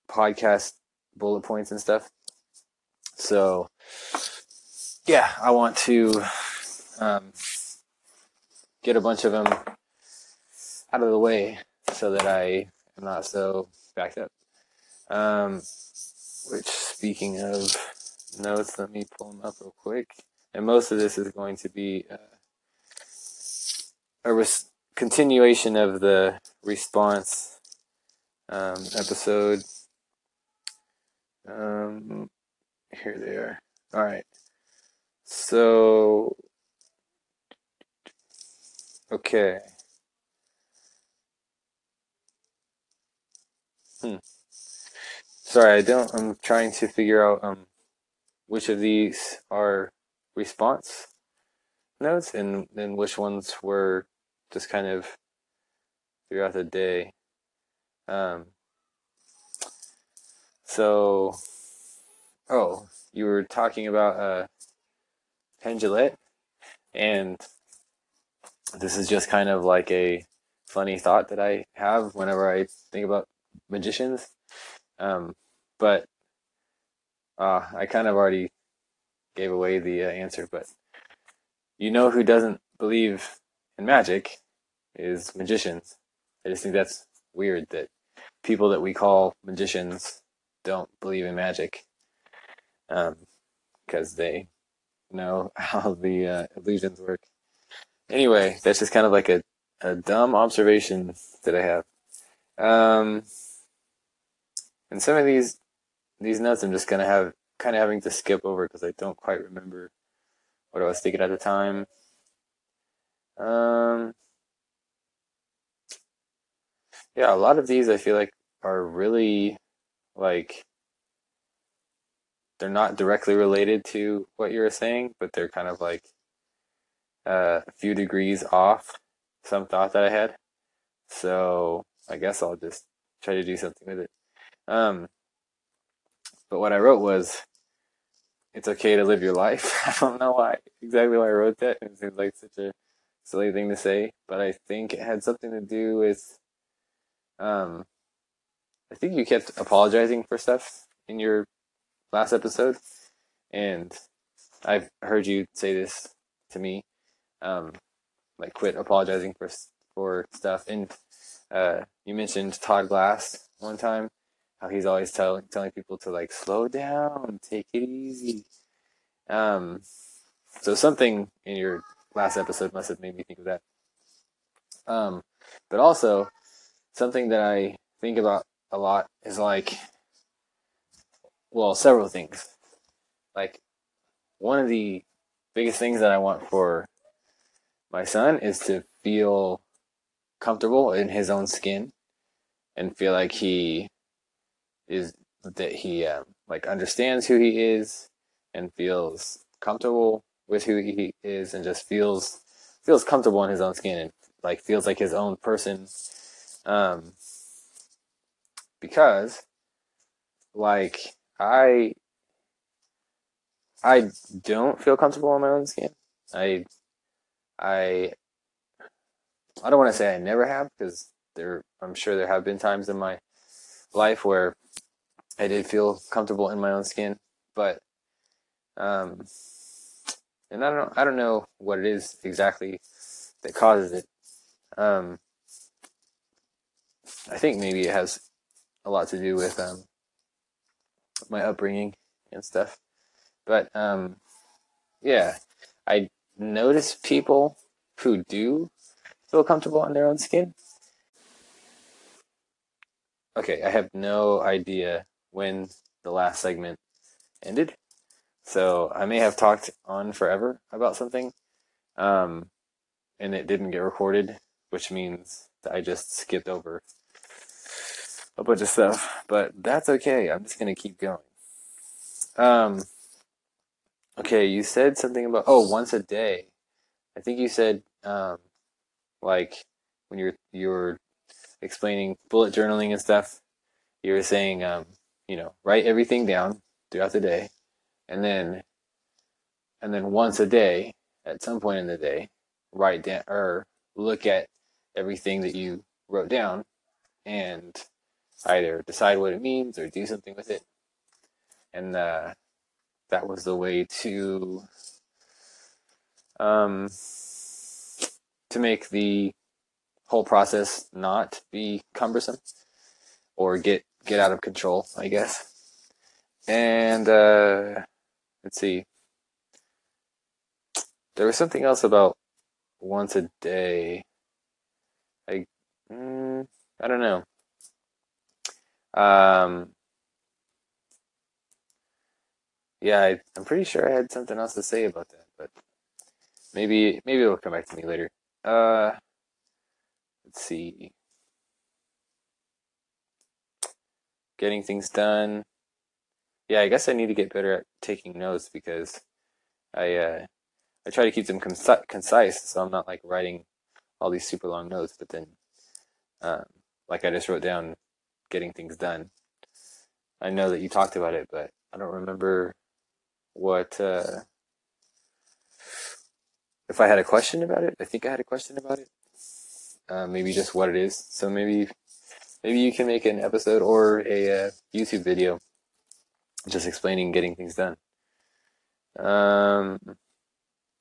podcast bullet points and stuff. So, yeah, I want to um, get a bunch of them out of the way so that I am not so backed up. Um, which, speaking of notes, let me pull them up real quick. And most of this is going to be uh, a res- continuation of the response um, episode. Um, here they are. All right. So, okay. Hmm. Sorry, I don't. I'm trying to figure out um, which of these are response notes and then which ones were just kind of throughout the day. Um, so Oh, you were talking about uh, Penn and this is just kind of like a funny thought that I have whenever I think about magicians. Um, but uh, I kind of already gave away the uh, answer, but you know who doesn't believe in magic is magicians. I just think that's weird that people that we call magicians don't believe in magic because um, they know how the uh, illusions work. Anyway, that's just kind of like a, a dumb observation that I have. Um, and some of these these notes I'm just gonna have kind of having to skip over because I don't quite remember what I was thinking at the time. Um, yeah, a lot of these I feel like are really like they're not directly related to what you were saying, but they're kind of like uh, a few degrees off some thought that I had. So I guess I'll just try to do something with it. Um, but what I wrote was, it's okay to live your life. I don't know why exactly why I wrote that. It seems like such a silly thing to say, but I think it had something to do with, um, I think you kept apologizing for stuff in your last episode, and I've heard you say this to me, um, like quit apologizing for for stuff. And uh, you mentioned Todd Glass one time, how he's always telling telling people to like slow down, take it easy. Um, so something in your last episode must have made me think of that. Um, but also something that I think about a lot is like well, several things. Like, one of the biggest things that I want for my son is to feel comfortable in his own skin and feel like he is that he um, like understands who he is and feels comfortable with who he is and just feels feels comfortable in his own skin and like feels like his own person um because like I I don't feel comfortable in my own skin. I I I don't want to say I never have because there I'm sure there have been times in my life where I did feel comfortable in my own skin, but um and I don't I don't know what it is exactly that causes it. Um I think maybe it has a lot to do with um my upbringing and stuff. But um, yeah, I notice people who do feel comfortable in their own skin. Okay, I have no idea when the last segment ended, so I may have talked on forever about something, um, and it didn't get recorded, which means I just skipped over a bunch of stuff, but that's okay. I'm just gonna keep going. Um, okay, you said something about oh, once a day. I think you said um, like when you're you're explaining bullet journaling and stuff. You were saying um, you know, write everything down throughout the day, and then and then once a day, at some point in the day, write down or look at everything that you wrote down and either decide what it means or do something with it. And uh, that was the way to um, to make the whole process not be cumbersome or get get out of control, I guess. And uh, let's see. There was something else about once a day. I mm, I don't know. Um, yeah, I, I'm pretty sure I had something else to say about that, but maybe maybe it'll come back to me later. Uh, let's see. Getting things done. Yeah, I guess I need to get better at taking notes because I uh, I try to keep them concise, so I'm not like writing all these super long notes, but then um, like I just wrote down getting things done. I know that you talked about it, but I don't remember what uh, if I had a question about it. I think I had a question about it. Uh, maybe just what it is. So maybe maybe you can make an episode or a uh, YouTube video just explaining getting things done. Um,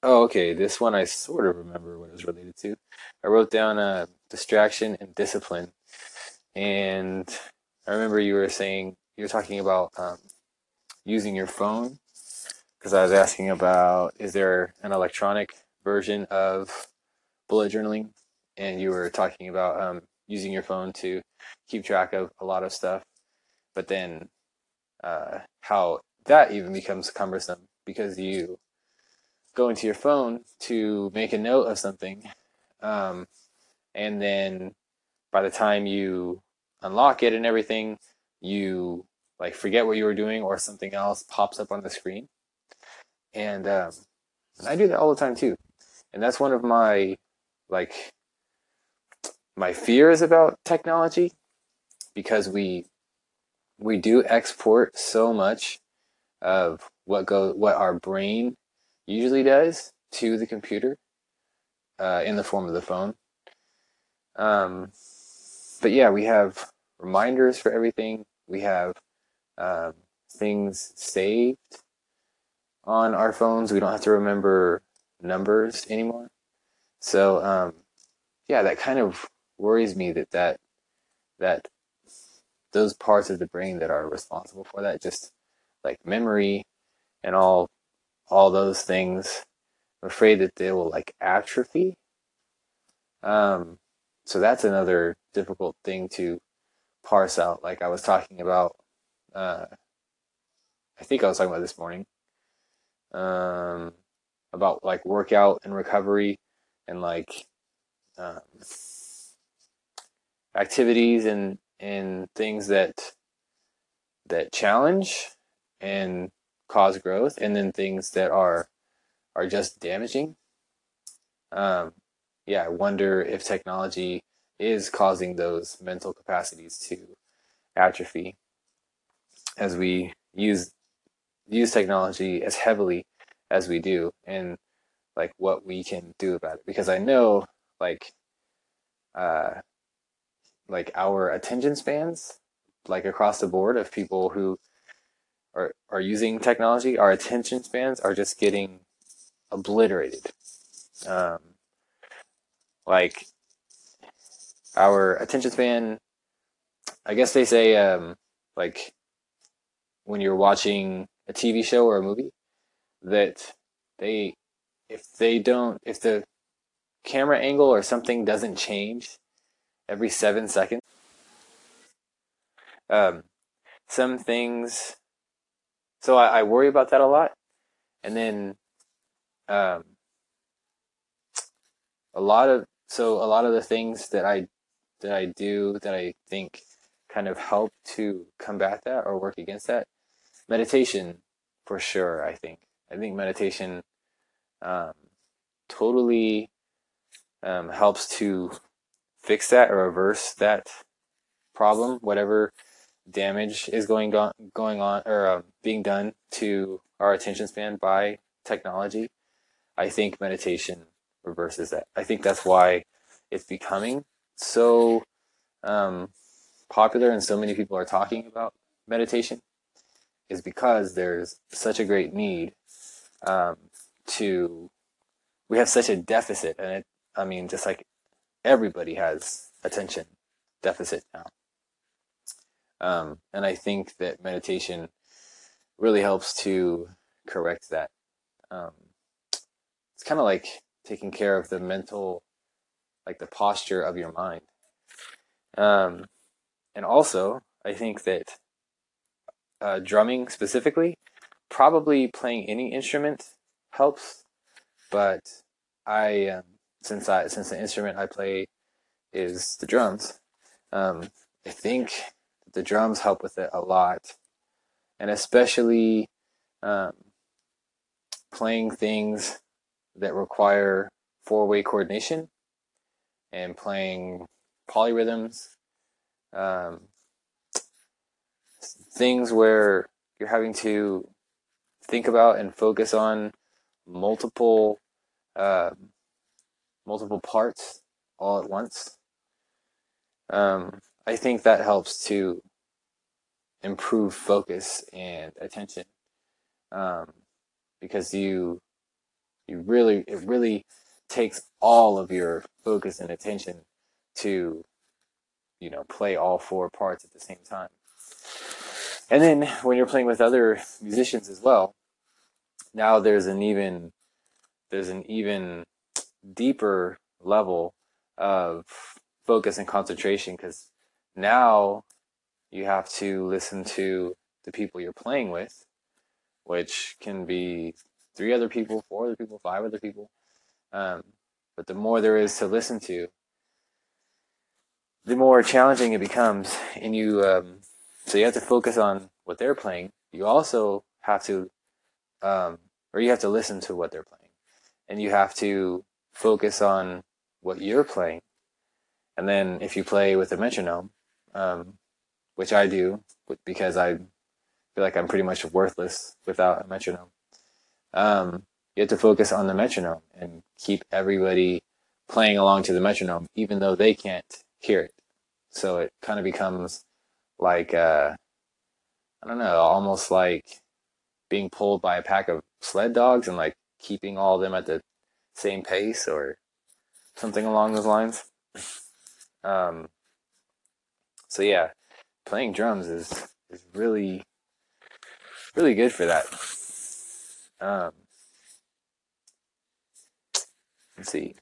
oh, okay. This one I sort of remember what it was related to. I wrote down uh, distraction and discipline, and I remember you were saying you're talking about um, using your phone because I was asking about is there an electronic version of bullet journaling, and you were talking about um, using your phone to keep track of a lot of stuff, but then uh, how that even becomes cumbersome because you go into your phone to make a note of something, um, and then by the time you unlock it and everything, you like forget what you were doing or something else pops up on the screen. And, um, and I do that all the time too. And that's one of my like my fears about technology because we we do export so much of what go what our brain usually does to the computer uh, in the form of the phone. Um, but yeah, we have reminders for everything. We have um, things saved on our phones. We don't have to remember numbers anymore. So um, yeah, that kind of worries me that that that those parts of the brain that are responsible for that, just like memory and all all those things, I'm afraid that they will like atrophy. Um, so that's another difficult thing to parse out. Like I was talking about, uh, I think I was talking about this morning, um, about like workout and recovery and like um, activities and and things that that challenge and cause growth, and then things that are are just damaging. Um, yeah, I wonder if technology is causing those mental capacities to atrophy as we use use technology as heavily as we do and like what we can do about it because i know like uh like our attention spans like across the board of people who are are using technology our attention spans are just getting obliterated. Um like our attention span i guess they say um like when you're watching a tv show or a movie that they if they don't if the camera angle or something doesn't change every seven seconds. Um some things so I, I worry about that a lot. And then um a lot of so a lot of the things that i that i do that i think kind of help to combat that or work against that meditation for sure i think. I think meditation um, totally um, helps to fix that or reverse that problem whatever damage is going on going on or um, being done to our attention span by technology i think meditation reverses that. I think that's why it's becoming so um, popular and so many people are talking about meditation is because there's such a great need um, to we have such a deficit and it i mean just like everybody has attention deficit now. Um, and i think that meditation really helps to correct that. Um, it's kind of like taking care of the mental like the posture of your mind. Um, and also i think that uh, drumming specifically probably playing any instrument helps but i um, since i since the instrument i play is the drums. Um, i think the drums help with it a lot. And especially um, playing things that require four-way coordination and playing polyrhythms um, things where you're having to think about and focus on multiple uh, multiple parts all at once. Um, I think that helps to improve focus and attention um, because you you really it really takes all of your focus and attention to you know play all four parts at the same time And then when you're playing with other musicians as well, now there's an even there's an even deeper level of focus and concentration because now you have to listen to the people you're playing with, which can be three other people, four other people, five other people. Um, but the more there is to listen to, the more challenging it becomes. And you, um, so you have to focus on what they're playing. You also have to, um, or you have to listen to what they're playing, and you have to focus on what you're playing. And then if you play with a metronome, um, which I do because I feel like I'm pretty much worthless without a metronome. Um, you have to focus on the metronome and keep everybody playing along to the metronome, even though they can't hear it. So it kind of becomes like, uh, I don't know, almost like being pulled by a pack of sled dogs and like keeping all of them at the same pace or something along those lines. Um, so yeah, playing drums is is really really good for that. Um, let's see.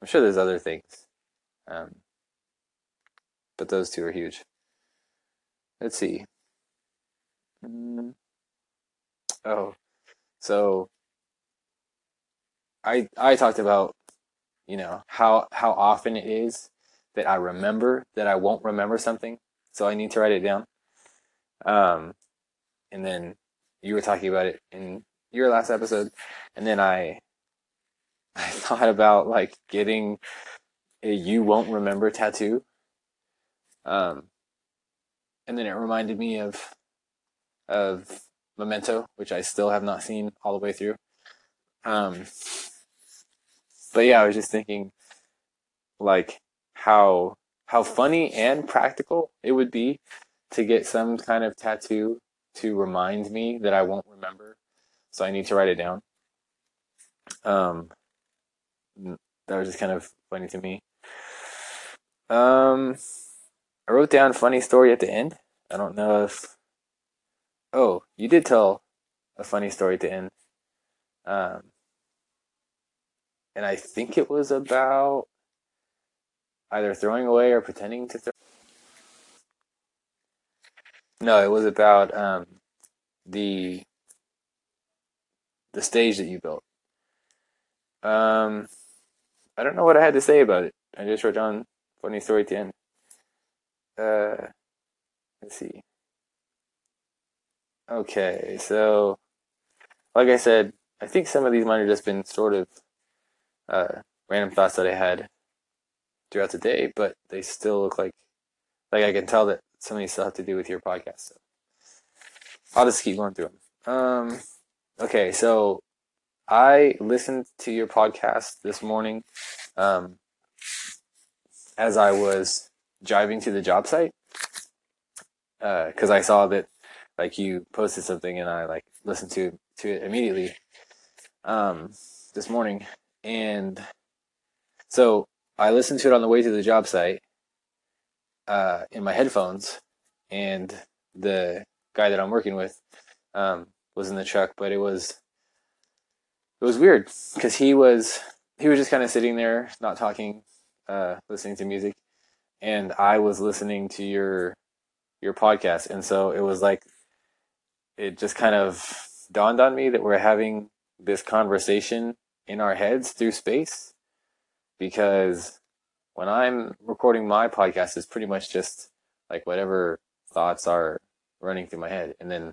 I'm sure there's other things, um, but those two are huge. Let's see. Mm. Oh, so I I talked about you know how how often it is that I remember that I won't remember something, so I need to write it down. Um, and then you were talking about it in your last episode, and then I I thought about like getting a "you won't remember" tattoo. Um, and then it reminded me of of Memento, which I still have not seen all the way through. Um, but yeah, I was just thinking, like how how funny and practical it would be to get some kind of tattoo to remind me that I won't remember. So I need to write it down. Um, that was just kind of funny to me. Um, I wrote down funny story at the end. I don't know if. Oh, you did tell a funny story at the end. Um, and I think it was about either throwing away or pretending to throw. No, it was about um, the the stage that you built. Um, I don't know what I had to say about it. I just wrote down funny story at the end. Uh, let's see. Okay, so like I said, I think some of these might have just been sort of uh, random thoughts that I had throughout the day, but they still look like like I can tell that some of these still have to do with your podcast. So I'll just keep going through them. Um, okay, so I listened to your podcast this morning um, as I was driving to the job site because uh, I saw that like you posted something and I like listened to to it immediately um, this morning. And so I listened to it on the way to the job site uh, in my headphones, and the guy that I'm working with um, was in the truck, but it was it was weird because he was he was just kind of sitting there, not talking, uh, listening to music, and I was listening to your your podcast, and so it was like it just kind of dawned on me that we're having this conversation in our heads through space because when I'm recording my podcast, it's pretty much just like whatever thoughts are running through my head. And then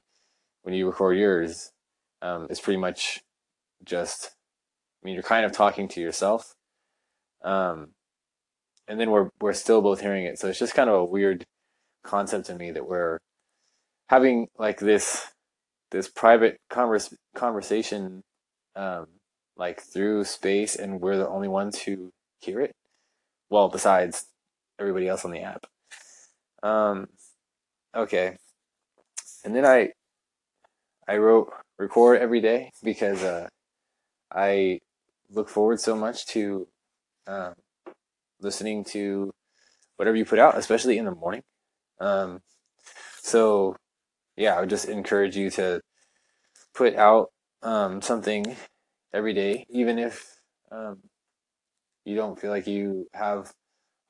when you record yours, um, it's pretty much just, I mean, you're kind of talking to yourself. Um, and then we're, we're still both hearing it. So it's just kind of a weird concept to me that we're having like this, this private converse, conversation, um, like through space and we're the only ones who hear it. Well, besides everybody else on the app. Um, okay. And then I, I wrote record every day because uh, I look forward so much to um, listening to whatever you put out, especially in the morning. Um, so yeah, I would just encourage you to put out um, something every day, even if um, you don't feel like you have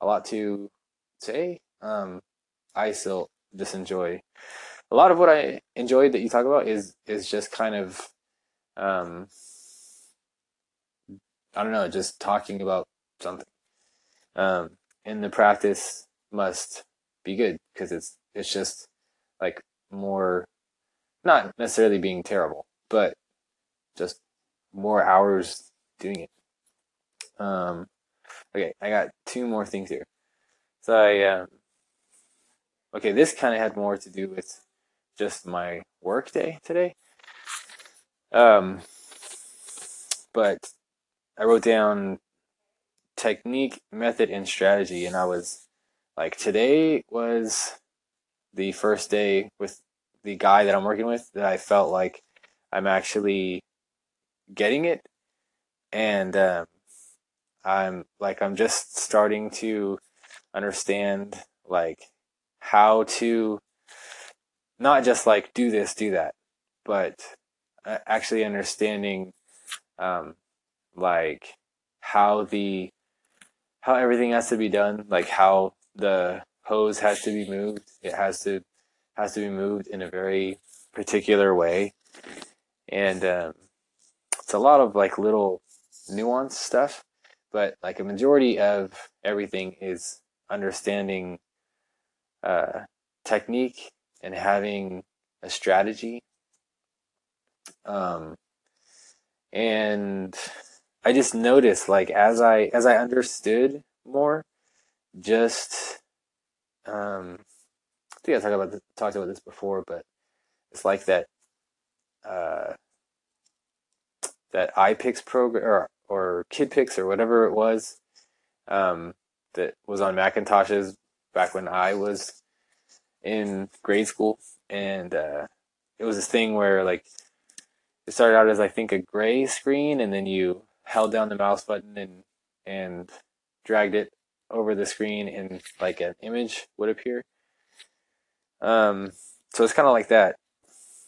a lot to say. Um, I still just enjoy a lot of what I enjoyed that you talk about is is just kind of um, I don't know, just talking about something. Um, and the practice must be good because it's it's just like more not necessarily being terrible, but just more hours doing it. Um, okay, I got two more things here. So I um, okay, this kind of had more to do with just my work day today. Um, but I wrote down technique, method, and strategy, and I was like, today was the first day with the guy that I'm working with that I felt like I'm actually getting it, and um, I'm like I'm just starting to understand like how to not just like do this, do that, but uh, actually understanding um, like how the how everything has to be done, like how the hose has to be moved. It has to has to be moved in a very particular way, and um, it's a lot of like little nuanced stuff. But like a majority of everything is understanding uh, technique and having a strategy. Um, and I just noticed like as I as I understood more, just um, I think I talked about this, talked about this before, but it's like that uh, that iPix program or or KidPix or whatever it was um, that was on Macintoshes back when I was in grade school, and uh, it was this thing where like it started out as I think a gray screen, and then you held down the mouse button and and dragged it over the screen, and like an image would appear. Um, so it's kind of like that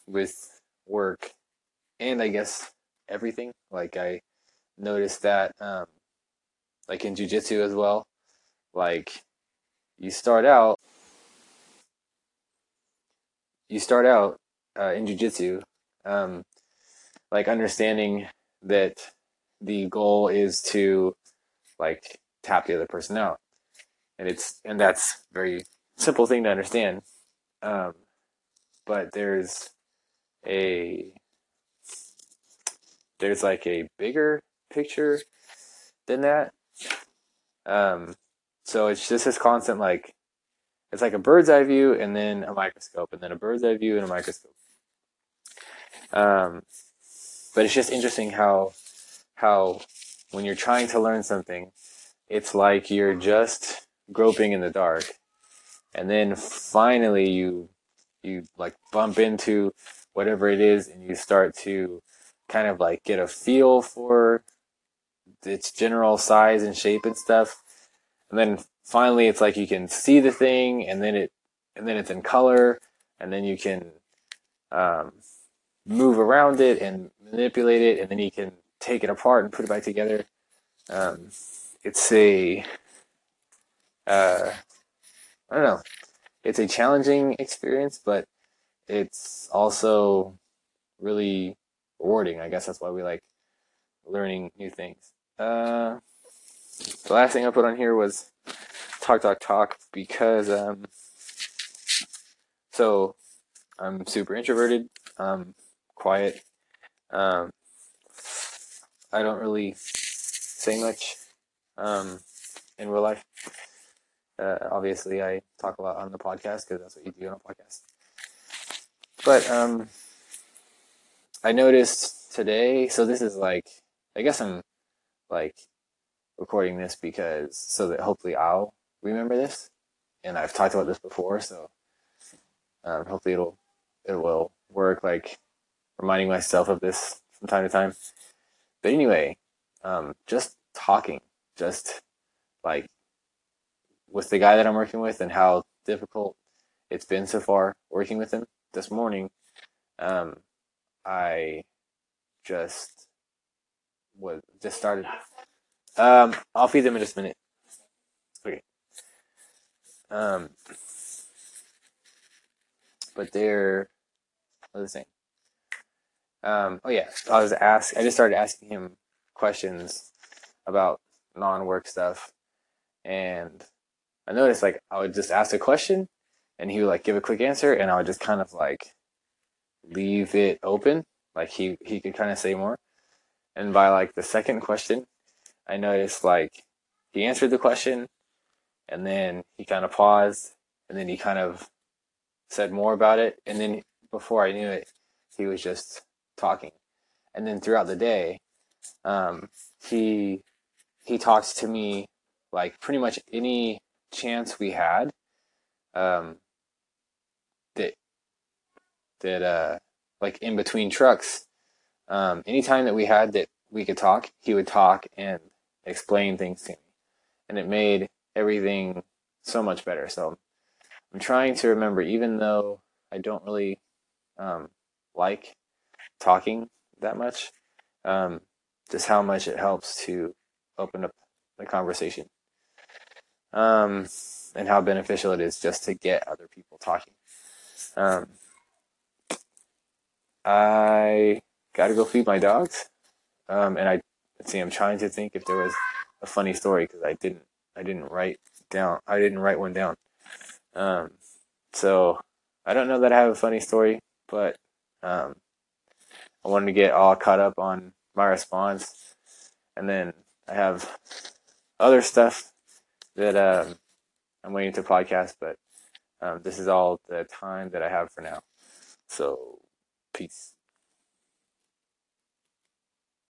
with work, and I guess everything. Like I noticed that, um, like in jujitsu as well. Like you start out you start out uh, in jujitsu, um, like understanding that the goal is to like tap the other person out, and it's and that's very simple thing to understand. Um, but there's a there's like a bigger picture than that. Um, so it's just this constant like it's like a bird's eye view and then a microscope and then a bird's eye view and a microscope. Um, but it's just interesting how how when you're trying to learn something, it's like you're just groping in the dark, and then finally you you like bump into whatever it is, and you start to kind of like get a feel for its general size and shape and stuff, and then finally it's like you can see the thing and then it and then it's in color and then you can um, move around it and manipulate it and then you can take it apart and put it back together. Um, it's a uh, i don't know. It's a challenging experience but it's also really rewarding i guess that's why we like learning new things uh, the last thing i put on here was talk talk talk because um so I'm super introverted, um quiet. Um I don't really say much um in real life. Uh, obviously I talk a lot on the podcast because that's what you do on a podcast. But um I noticed today, so this is like I guess I'm like recording this because so that hopefully I'll remember this, and I've talked about this before, so um, hopefully it'll it will work. Like reminding myself of this from time to time. But anyway, um, just talking, just like with the guy that I'm working with, and how difficult it's been so far working with him. This morning, um, I just was just started. Um, I'll feed them in just a minute. Okay. Um, but they're what was I saying? Um, oh yeah, I was asked. I just started asking him questions about non-work stuff, and I noticed like I would just ask a question, and he would like give a quick answer, and I would just kind of like leave it open, like he he could kind of say more. And by like the second question, I noticed like he answered the question, and then he kind of paused, and then he kind of said more about it, and then before I knew it, he was just talking. And then throughout the day, um, he he talks to me like pretty much any chance we had um, that that uh, like in between trucks. Um, anytime that we had that we could talk, he would talk and explain things to me, and it made everything so much better. So I'm trying to remember, even though I don't really um, like talking that much, um, just how much it helps to open up the conversation, um, and how beneficial it is just to get other people talking. Um, I got to go feed my dogs, um, and I see. I'm trying to think if there was a funny story because I didn't. I didn't write down. I didn't write one down. Um, so I don't know that I have a funny story, but um, I wanted to get all caught up on my response, and then I have other stuff that um, I'm waiting to podcast, but um, this is all the time that I have for now. So, peace.